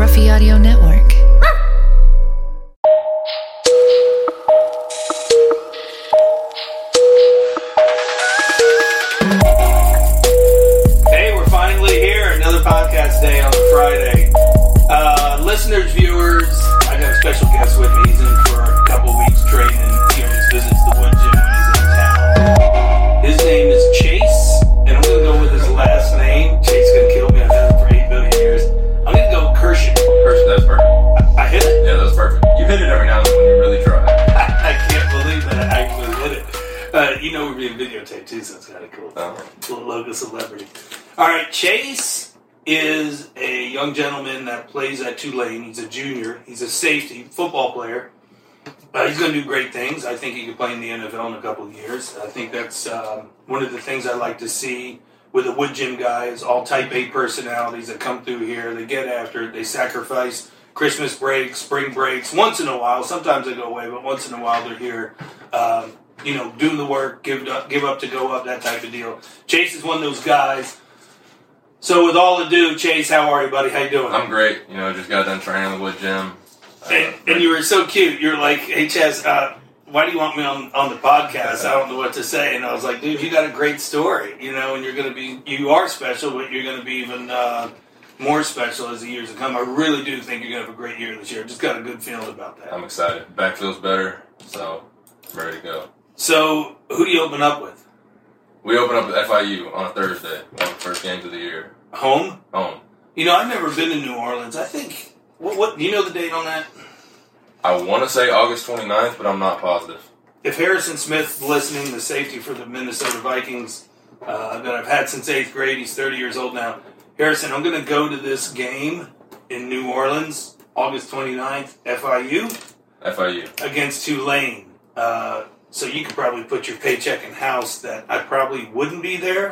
Scruffy Audio Network. Being videotaped too, so it's kind of cool. Oh. Little logo celebrity. All right, Chase is a young gentleman that plays at Tulane. He's a junior. He's a safety football player. Uh, he's going to do great things. I think he could play in the NFL in a couple of years. I think that's um, one of the things I like to see with the wood gym guys. All Type A personalities that come through here. They get after it. They sacrifice Christmas breaks, spring breaks. Once in a while, sometimes they go away, but once in a while they're here. Um, you know, do the work, give up, give up to go up, that type of deal. Chase is one of those guys. So, with all ado, Chase, how are you, buddy? How you doing? I'm great. You know, just got done training in the wood gym. Uh, and, and you were so cute. You're like, hey, Chaz, uh, why do you want me on, on the podcast? I don't know what to say. And I was like, dude, you got a great story, you know, and you're going to be, you are special, but you're going to be even uh, more special as the years to come. I really do think you're going to have a great year this year. Just got a good feeling about that. I'm excited. Back feels better, so I'm ready to go. So, who do you open up with? We open up with FIU on a Thursday, one of the first games of the year. Home? Home. You know, I've never been to New Orleans. I think, what, what do you know the date on that? I want to say August 29th, but I'm not positive. if Harrison Smith listening, the safety for the Minnesota Vikings uh, that I've had since eighth grade, he's 30 years old now. Harrison, I'm going to go to this game in New Orleans, August 29th, FIU FIU. against Tulane. Uh, so you could probably put your paycheck in house that I probably wouldn't be there.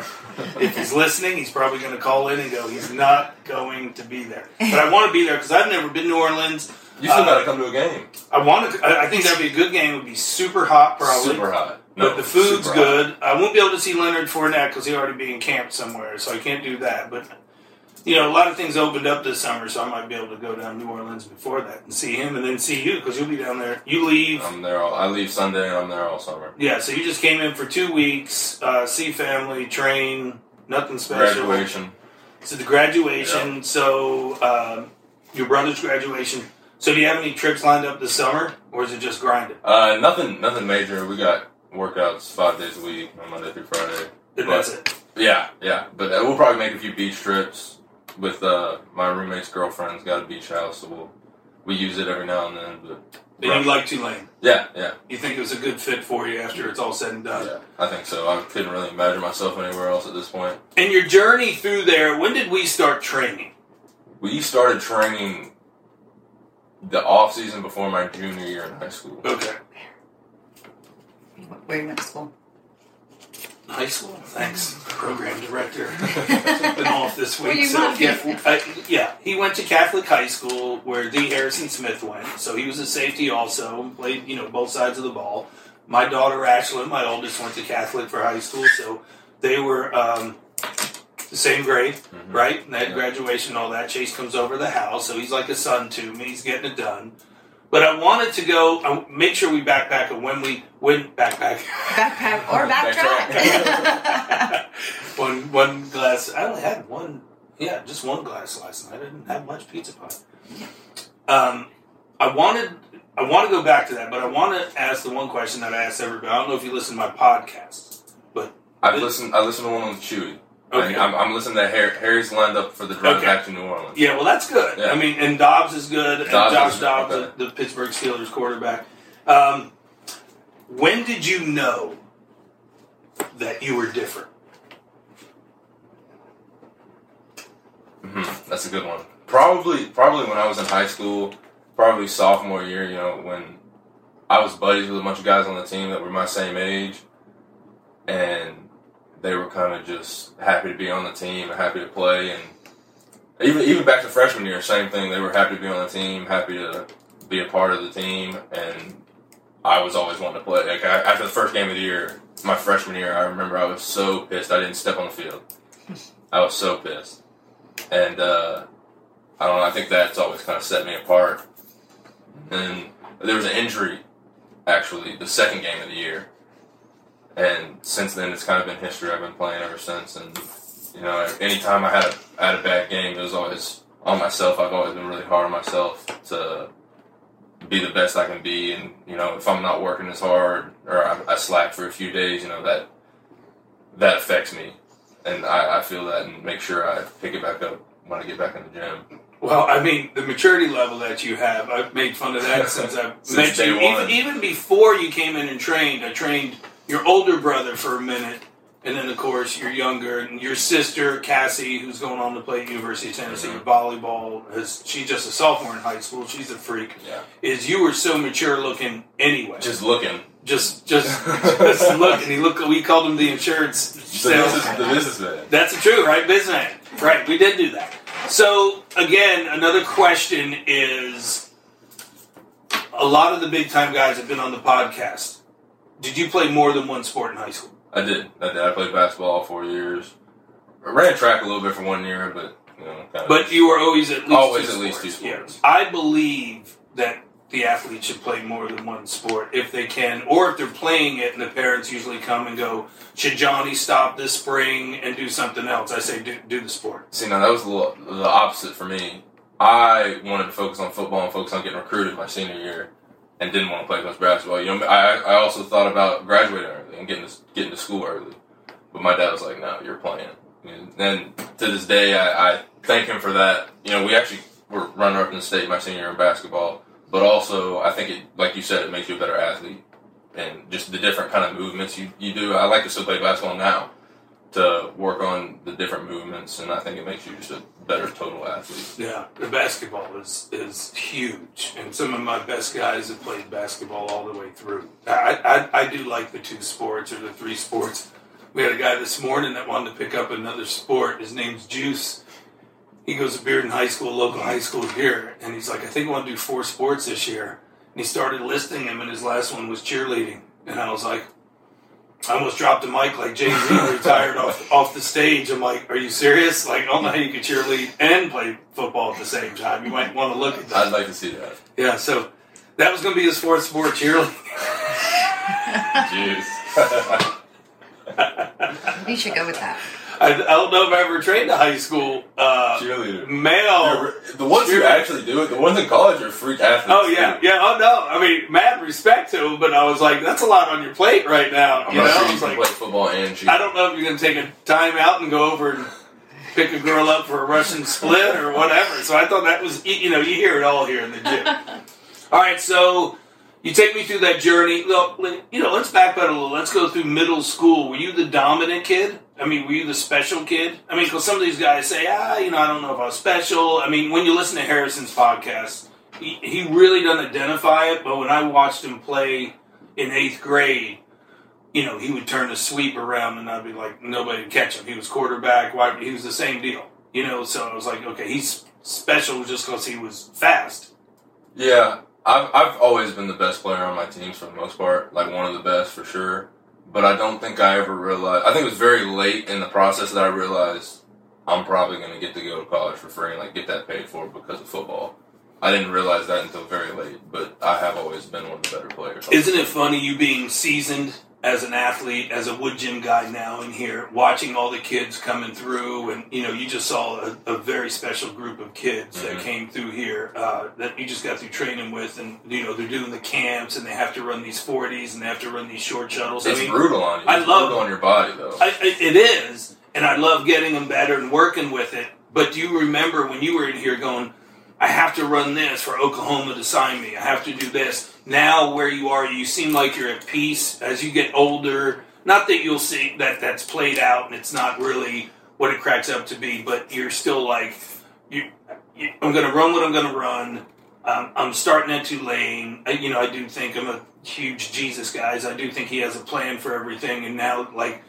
if he's listening, he's probably going to call in and go, he's not going to be there. But I want to be there because I've never been to New Orleans. You still Uh, got to come to a game. I want to. I I think that'd be a good game. It would be super hot, probably. Super hot. But the food's super hot. good. I won't be able to see Leonard Fournette because he'll already be in camp somewhere, so I can't do that. But you know, a lot of things opened up this summer, so I might be able to go down to New Orleans before that and see him, and then see you because you'll be down there. You leave, I'm there. All, I leave Sunday, and I'm there all summer. yeah. So you just came in for two weeks, uh, see family, train, nothing special. Graduation. So the graduation. So um, your brother's graduation. So do you have any trips lined up this summer, or is it just grinding? Uh, nothing, nothing major. We got workouts five days a week, on Monday through Friday. And that's it. Yeah, yeah. But uh, we'll probably make a few beach trips with uh, my roommate's girlfriend's got a beach house, so we'll we use it every now and then. But And you like Tulane. yeah, yeah, You think it was a good fit for you after it's all said and done. yeah. I think so. I couldn't really imagine myself anywhere else at this point. And your journey through there, when did we start training? We started training the off season before my junior year in high school. Okay. Where you went to school? High school, thanks, program director. Been off this Well, week, you so yeah, I, yeah. He went to Catholic high school where D. Harrison Smith went, so he was a safety also. Played, you know, both sides of the ball. My daughter Ashlyn, my oldest, went to Catholic for high school, so they were um, the same grade, Mhm. right? And they had Yeah. graduation and all that. Chase comes over the house, so he's like a son to me. He's getting it done. But I wanted to go. I, make sure we backpack and when we when backpack. Backpack or backtrack. one one glass. I only had one. Yeah, just one glass last night. I didn't have much pizza pie. Um, I wanted. I want to go back to that, but I want to ask the one question that I asked everybody. I don't know if you listen to my podcast, but I've listened. I listened to one with Chewy. Okay. I'm, I'm listening to Harry, Harry's lined up for the drive Okay. back to New Orleans. Yeah, well, that's good. Yeah. I mean, and Dobbs is good, and Dobbs Josh is- Dobbs, okay. the, the Pittsburgh Steelers quarterback. Um, when did you know that you were different? hmm That's a good one. Probably, probably when I was in high school, probably sophomore year. You know, when I was buddies with a bunch of guys on the team that were my same age, and they were kind of just happy to be on the team, and happy to play, and even even back to freshman year, same thing. They were happy to be on the team, happy to be a part of the team, and I was always wanting to play. Like I, after the first game of the year, my freshman year, I remember I was so pissed I didn't step on the field. I was so pissed, and uh, I don't know. I think that's always kind of set me apart. And there was an injury, actually, the second game of the year, and since then it's kind of been history. I've been playing ever since, and you know, anytime I had a had a bad game, it was always on myself. I've always been really hard on myself to be the best I can be, and you know, if I'm not working as hard or I, I slack for a few days, you know that that affects me, and I, I feel that and make sure I pick it back up when I get back in the gym. Well, I mean, the maturity level that you have, I've made fun of that since I've Since met you. Even, even before you came in and trained, I trained your older brother for a minute, and then, of course, your younger, and your sister, Cassie, who's going on to play at University of Tennessee Mhm. volleyball. Has, she's just a sophomore in high school. She's a freak. Yeah, Is you were so mature looking anyway. just looking. just, just, just look, and he look. We called him the insurance The sales business, the businessman. that's the truth, right? Businessman. Right, we did do that. So, again, another question is a lot of the big time guys have been on the podcast. Did you play more than one sport in high school? I did. I did. I played basketball all four years. I ran track a little bit for one year, but you know, kind of. But you were always at least Always two at least two sports. Yeah. I believe that the athlete should play more than one sport if they can, or if they're playing it and the parents usually come and go, should Johnny stop this spring and do something else? I say do, do the sport. See, now that was little, the opposite for me. I wanted to focus on football and focus on getting recruited my senior year, and didn't want to play much basketball. You know, I I also thought about graduating early and getting to, getting to school early, but my dad was like, "No, you're playing." And to this day, I, I thank him for that. You know, we actually were runner up in the state my senior year in basketball, but also I think it, like you said, it makes you a better athlete, and just the different kind of movements you, you do. I like to still play basketball now to work on the different movements, and I think it makes you just a better total athlete. Yeah, the basketball is is huge, and some of my best guys have played basketball all the way through. I I, I do like the two sports or the three sports. We had a guy this morning that wanted to pick up another sport. His name's Juice. He goes to Bearden High School, local high school here, and he's like, I think I want to do four sports this year. And he started listing them, and his last one was cheerleading. And I was like, I almost dropped the mic like Jay Z retired off off the stage. I'm like, are you serious? Like, I don't know how you could cheerlead and play football at the same time. You might want to look at that. I'd like to see that. Yeah, so that was going to be his fourth sport, cheerleading. Jeez. We should go with that. I, I don't know if I ever trained a high school uh, Cheerleader. male. You're- the ones who actually do it, the ones in college are freak athletes. Oh yeah, too. yeah. Oh no, I mean, mad respect to him, but I was like, that's a lot on your plate right now. I'm you not know, sure I you was can like, play football and cheer. I don't know if you're going to take a time out and go over and pick a girl up for a Russian split or whatever. So I thought that was, you know, you hear it all here in the gym. all right, so you take me through that journey. Look, you know, let's back up a little. Let's go through middle school. Were you the dominant kid? I mean, were you the special kid? I mean, because some of these guys say, ah, you know, I don't know if I was special. I mean, when you listen to Harrison's podcast, he, he really doesn't identify it. But when I watched him play in eighth grade, you know, he would turn the sweep around and I'd be like, nobody would catch him. He was quarterback, wide, he was the same deal. You know, so I was like, okay, he's special just because he was fast. Yeah, I've I've always been the best player on my teams for the most part, like one of the best for sure. But I don't think I ever realized. I think it was very late in the process that I realized I'm probably going to get to go to college for free and like get that paid for because of football. I didn't realize that until very late, but I have always been one of the better players. Isn't it funny you being seasoned as an athlete, as a wood gym guy now in here, watching all the kids coming through, and you know, you just saw a, a very special group of kids that Mhm. came through here uh, that you just got through training with, and you know, they're doing the camps and they have to run these forties and they have to run these short shuttles. It's I mean, brutal on you. I It's love- brutal on your body though. I, I, it is, and I love getting them better and working with it. But do you remember when you were in here going, I have to run this for Oklahoma to sign me. I have to do this. Now, where you are, you seem like you're at peace as you get older. Not that you'll see that that's played out and it's not really what it cracks up to be, but you're still like, you, you, I'm going to run what I'm going to run. Um, I'm starting at Tulane. I, you know, I do think I'm a huge Jesus guys. I do think he has a plan for everything. And now, like,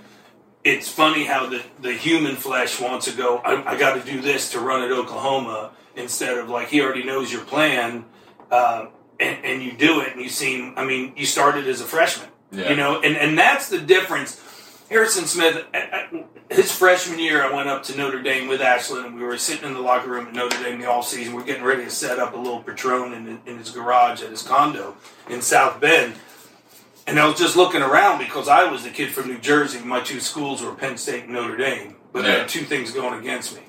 it's funny how the, the human flesh wants to go, I, I got to do this to run at Oklahoma instead of like, he already knows your plan. Uh, and, and you do it and you seem, I mean, you started as a freshman, yeah. you know, and, and that's the difference. Harrison Smith, uh, uh, his freshman year, I went up to Notre Dame with Ashlyn, and we were sitting in the locker room at Notre Dame the all season. We're getting ready to set up a little Patron in, in his garage at his condo in South Bend. And I was just looking around because I was a kid from New Jersey. My two schools were Penn State and Notre Dame. But I had two things going against me.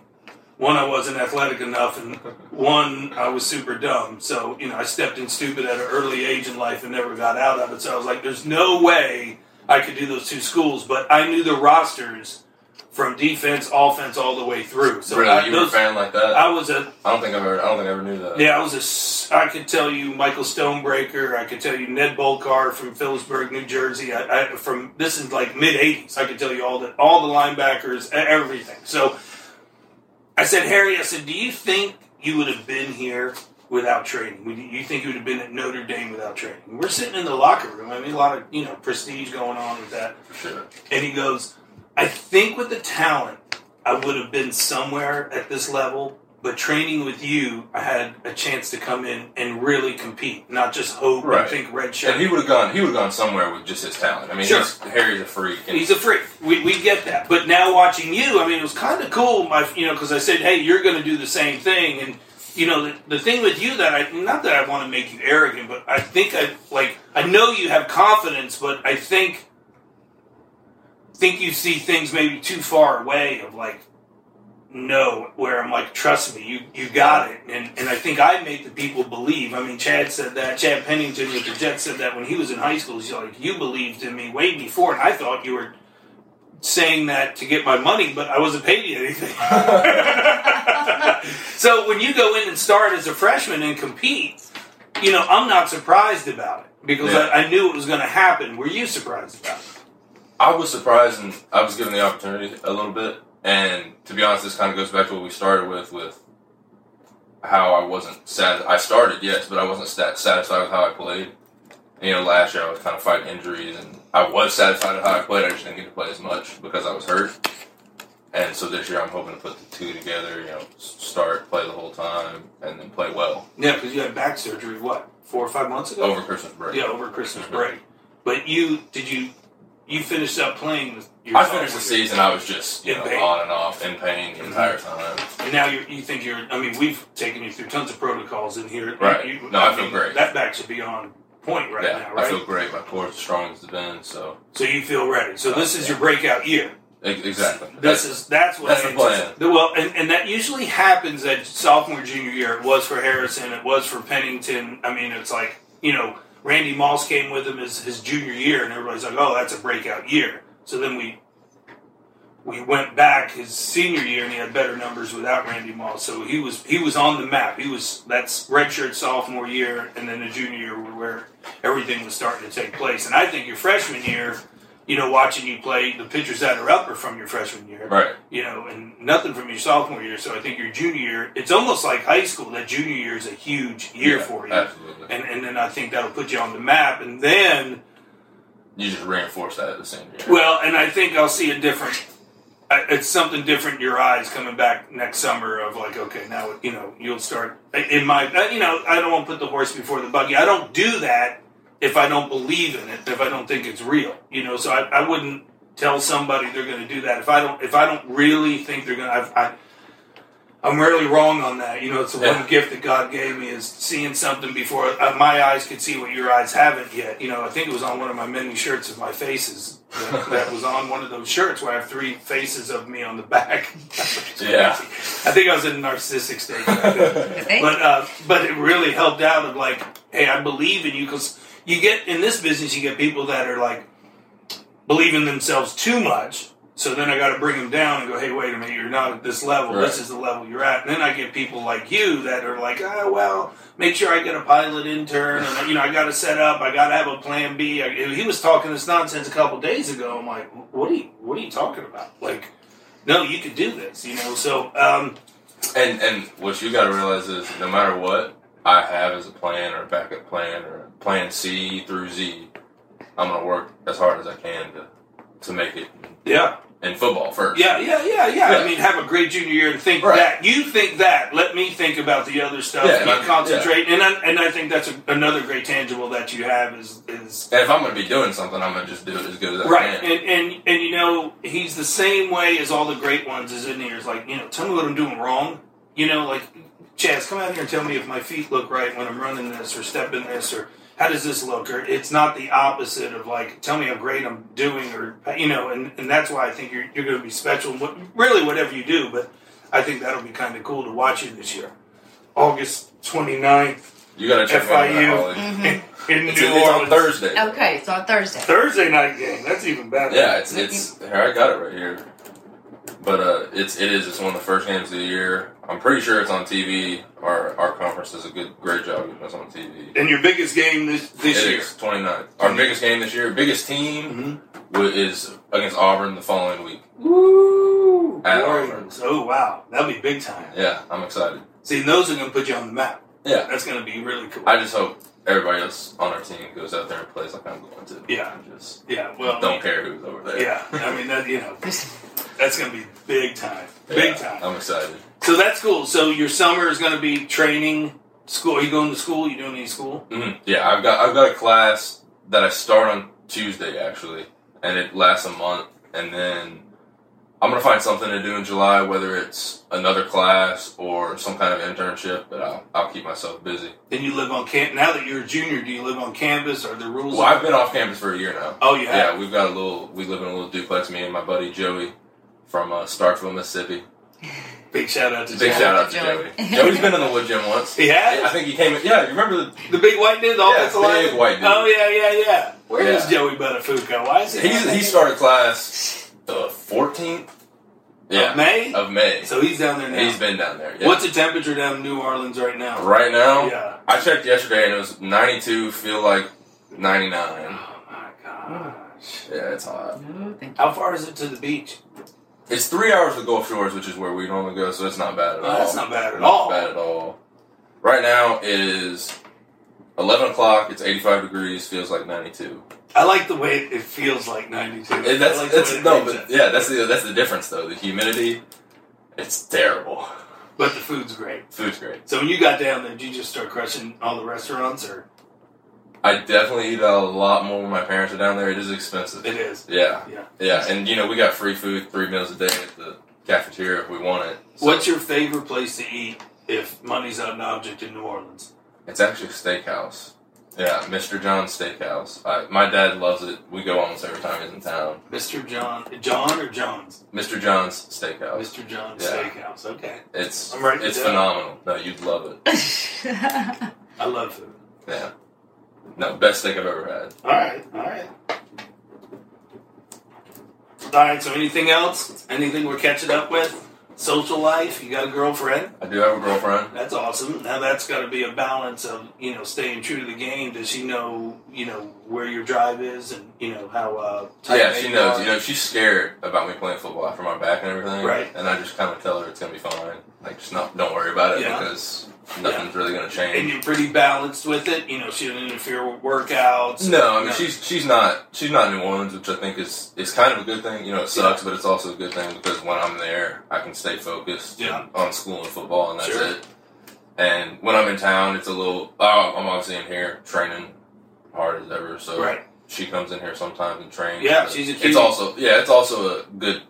One, I wasn't athletic enough, and one, I was super dumb. So, you know, I stepped in stupid at an early age in life and never got out of it. So I was like, there's no way I could do those two schools. But I knew the rosters from defense, offense, all the way through. So really, I, you were a fan like that? I was a I don't think I've ever. I don't think I ever knew that. yeah, I was a. I could tell you Michael Stonebreaker. I could tell you Ned Bolcar from Phillipsburg, New Jersey. I, I, from this is like mid '80s. I could tell you all the all the linebackers, everything. So I said, Harry. I said, do you think you would have been here without training? Would you, you think you would have been at Notre Dame without training? We're sitting in the locker room. I mean, a lot of you know prestige going on with that. for sure. And he goes, I think with the talent, I would have been somewhere at this level. But training with you, I had a chance to come in and really compete, not just hope Right. and think red shirt. And he would have gone. He would have gone somewhere with just his talent. I mean, Sure. he's, Harry's a freak. He's a freak. We, we get that. But now watching you, I mean, it was kind of cool. My, you know, because I said, hey, you're going to do the same thing, and you know, the, the thing with you that I not that I want to make you arrogant, but I think I like I know you have confidence, but I think think you see things maybe too far away of like no where i'm like trust me you you got it. And and i think i make the people believe. I mean chad said that chad pennington with the jets said that when he was in high school he's like you believed in me way before and i thought you were saying that to get my money but i wasn't paying you anything. So when you go in and start as a freshman and compete you know i'm not surprised about it because Yeah. I, I knew it was going to happen. Were you surprised about it I was surprised, and I was given the opportunity a little bit. And to be honest, this kind of goes back to what we started with, with how I wasn't sad. I started, yes, but I wasn't stat- satisfied with how I played. You know, last year I was kind of fighting injuries, and I was satisfied with how I played. I just didn't get to play as much because I was hurt. And so this year I'm hoping to put the two together. You know, start, play the whole time, and then play well Yeah, because you had back surgery, what, four or five months ago? over Christmas break. Yeah, over Christmas Mhm. break. But you, did you, you finished up playing I finished the season. I was just you know on and off in pain the mm-hmm. entire time. And now you you think you're, I mean, we've taken you through tons of protocols in here. Right. You, No, I feel great. That back should be on point right yeah, now, I feel great. My core is as strong as it's been. So so you feel ready. So this is Yeah. your breakout year. exactly. This is that's what that's I the plan. Well, and, and that usually happens at sophomore junior year. It was for Harrison. It was for Pennington. I mean, it's like you know, Randy Moss came with him as his junior year, and everybody's like, "Oh, that's a breakout year." So then we we went back his senior year, and he had better numbers without Randy Moss. So he was he was on the map. He was that's redshirt sophomore year, and then the junior year where everything was starting to take place. And I think your freshman year. You know, watching you play, the pitchers that are up are from your freshman year right. you know, and nothing from your sophomore year. So I think your junior year, it's almost like high school. That junior year is a huge year Yeah, for you, Absolutely. and and then I think that'll put you on the map. And then, you just reinforce that at the same year. well, and I think I'll see a different. It's something different in your eyes coming back next summer of like, okay, now you know you'll start in my, you know, I don't want to put the horse before the buggy. I don't do that if I don't believe in it, if I don't think it's real, you know. So I, I wouldn't tell somebody they're going to do that if I don't if I don't really think they're going to. I've, I, I'm rarely wrong on that. You know, it's the Yeah. one gift that God gave me is seeing something before uh, my eyes could see what your eyes haven't yet. You know, I think it was on one of my many shirts of my faces. That, that was on one of those shirts where I have three faces of me on the back. Yeah. I think I was in a narcissistic state. back then I think. but uh, but it really helped out of like, hey, I believe in you because you get in this business, you get people that are like believe in themselves too much. So then I got to bring them down and go, hey, wait a minute, you're not at this level. This is the level you're at. And then I get people like you that are like, oh well, make sure I get a pilot intern, and you know I got to set up, I got to have a plan B. I, he was talking this nonsense a couple days ago. I'm like, what are you, what are you talking about? Like, no, you could do this, you know. So um, And and what you got to realize is, no matter what I have as a plan or a backup plan or plan C through Z, I'm gonna work as hard as I can to to make it. Yeah, in football first. Yeah, yeah, yeah, yeah. I mean, have a great junior year and think Right. that. You think that. Let me think about the other stuff. Yeah, and I- concentrate, and I, and I think that's a, another great tangible that you have is is And if I'm going to be doing something, I'm going to just do it as good as I right. can. And and and you know, he's the same way as all the great ones. Is in here. Is like you know, tell me what I'm doing wrong. You know, like Chaz, come out here and tell me if my feet look right when I'm running this or stepping this or how does this look? Or it's not the opposite of like, tell me how great I'm doing, or you know, and, and that's why I think you're you're going to be special. What really whatever you do, but I think that'll be kind of cool to watch you this year, August 29th you got to check me out on that, FIU. Holly. Mm-hmm. in It's, New it's on Thursday. Okay, it's on Thursday. Thursday night game. That's even better. Yeah, it's it's here. I got it right here. But uh, it's it is. It's one of the first games of the year. I'm pretty sure it's on TV. Our our conference does a good great job getting us on TV. And your biggest game this this It year. is 29th. Our biggest game this year, biggest team Mm-hmm. is against Auburn the following week. Woo! At Warriors. Oh wow, that'll be big time. Yeah, I'm excited. See, those are going to put you on the map. Yeah, That's going to be really cool. I just hope everybody else on our team goes out there and plays like I'm going to. Yeah. Just yeah. Well. don't care who's over there. Yeah. I mean that. You know, that's going to be big time. Big Yeah, time. I'm excited. So that's cool. So your summer is going to be training. School? Are you going to school? You doing any school? hmm Yeah, I've got I've got a class that I start on Tuesday actually, and it lasts a month, and then I'm gonna find something to do in July, whether it's another class or some kind of internship. But I'll I'll keep myself busy. Then you live on camp. Now that you're a junior, do you live on campus? Are there rules? Well, I've been off campus for a year now. oh, you have. Yeah, we've got a little. We live in a little duplex. Me and my buddy Joey from uh, Starkville, Mississippi. Big shout out to Big Joey. shout out to Joey. Joey. Joey's been in the wood gym once. He has? I think he came. In, yeah, you remember the The big white dude, the Yeah, offensive big lineman? white dude. Oh yeah, yeah, yeah. Where is Yeah. Joey Buttafuoco? Why is he? He's, he started class the 14th. Yeah, Of May. of May. so he's down there now. He's been down there. Yeah. What's the temperature down in New Orleans right now? right now? Yeah. I checked yesterday and it was 92. Feel like 99. Oh my gosh. Yeah, it's hot. No, thank How far is it to the beach? It's three hours to Gulf Shores, which is where we normally go, so it's not bad at Oh, all. that's not bad at Not all. bad at all. Right now it is 11 o'clock. It's 85 degrees. Feels like 92. I like the way it feels like 92. And that's I like the that's way it no, makes but it. yeah, that's the that's the difference though. The humidity, it's terrible. But the food's great. Food's great. So when you got down there, did you just start crushing all the restaurants, or I definitely eat a lot more when my parents are down there. It is expensive. it is? Yeah, Yeah. yeah, and you know we got free food, three meals a day at the cafeteria if we want it. So What's your favorite place to eat if money's not an object in New Orleans? It's actually a steakhouse. Yeah, Mr. John's Steakhouse. I, my dad loves it. We go almost every time he's in town. Mr. John, John or John's? Mr. John's Steakhouse. Mr. John's Yeah. Steakhouse. Okay, It's I'm writing it it's down. phenomenal. No, you'd love it. I love food. Yeah. No, best steak I've ever had. All right, all right. All right. So anything else? Anything we're catching up with? Social life? You got a girlfriend? I do have a girlfriend. That's awesome. Now that's got to be a balance of you know staying true to the game. Does she know you know where your drive is and you know how? Uh, Yeah, she knows. are? You know, she's scared about me playing football after my back and everything. Right. And I just kind of tell her it's gonna be fine. Like, just not, don't worry about it Yeah. because nothing's really gonna change. and you're pretty balanced with it. You know, she doesn't interfere with workouts. No, I mean she's she's not she's not in New Orleans, which I think is is kind of a good thing. You know, it sucks, but it's also a good thing because when I'm there, I can stay focused Yeah. on school and football, and that's Sure. it. And when I'm in town, it's a little. Oh, I'm obviously in here training hard as ever. So Right. she comes in here sometimes and trains. Yeah, she's a It's also yeah, it's also a good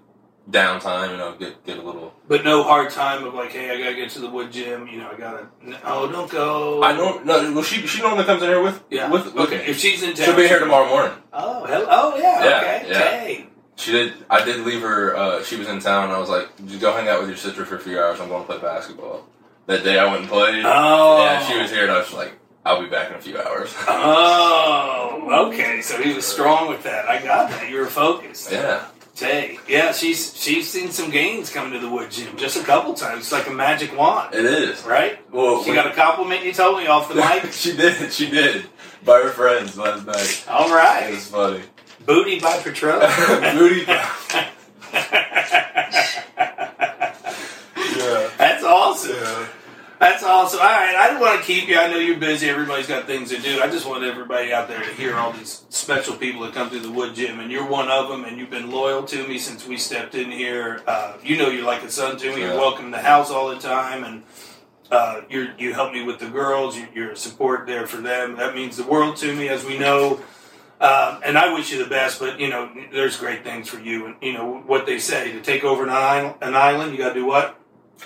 downtime. You know, get get a little. But no hard time of like, hey, I gotta get to the wood gym. You know, I gotta. Oh, don't go. I don't no. Well, she she normally comes in here with Yeah. with, with okay. If she's in town, She'll be here tomorrow morning. Oh, hell. Oh, yeah. Yeah, okay. yeah. Hey. She did. I did leave her. Uh, she was in town. and I was like, "Just go hang out with your sister for a few hours. I'm going to play basketball." That day, I went and played. Oh. Yeah, she was here, and I was like, "I'll be back in a few hours." Oh, okay. So he was strong with that. I got that. You were focused. yeah, Hey, yeah. She's she's seen some gains coming to the wood gym just a couple times. It's like a magic wand, it is. right? Well, She got a compliment. You told me off the mic. she did. She did. By her friends last night. All right, It was funny. Booty by Patron. Booty. yeah. That's awesome. yeah. That's awesome. All right, I didn't want to keep you. I know you're busy. Everybody's got things to do. I just want everybody out there to hear all these special people that come through the wood gym, and you're one of them. And you've been loyal to me since we stepped in here. Uh, you know you're like a son to me. You're welcome in the house all the time, and uh, you you help me with the girls. You, you're a support there for them. That means the world to me, as we know. Um, and I wish you the best, but you know, there's great things for you. And you know what they say: to take over an island, an island, you got to do what?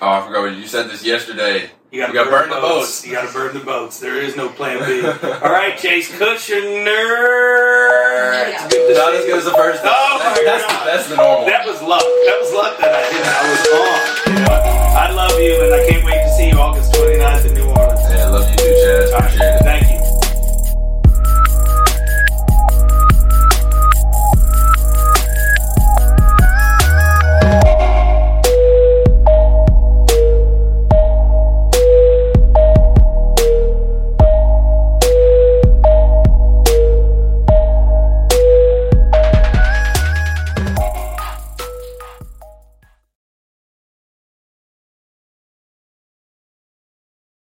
Oh, I forgot what you said this yesterday. You got to burn, burn, the boats. boats. You got to burn the boats. There is no plan B. All right, Chase Kuerschen. Yeah. Not as good as the first. Oh that's, that's, The, that's the normal. That was luck. That was luck that I did. I was on. I love you, and I can't wait to see you August 29th in New Orleans. Yeah, I love you too, Chase. Appreciate it. Thank you.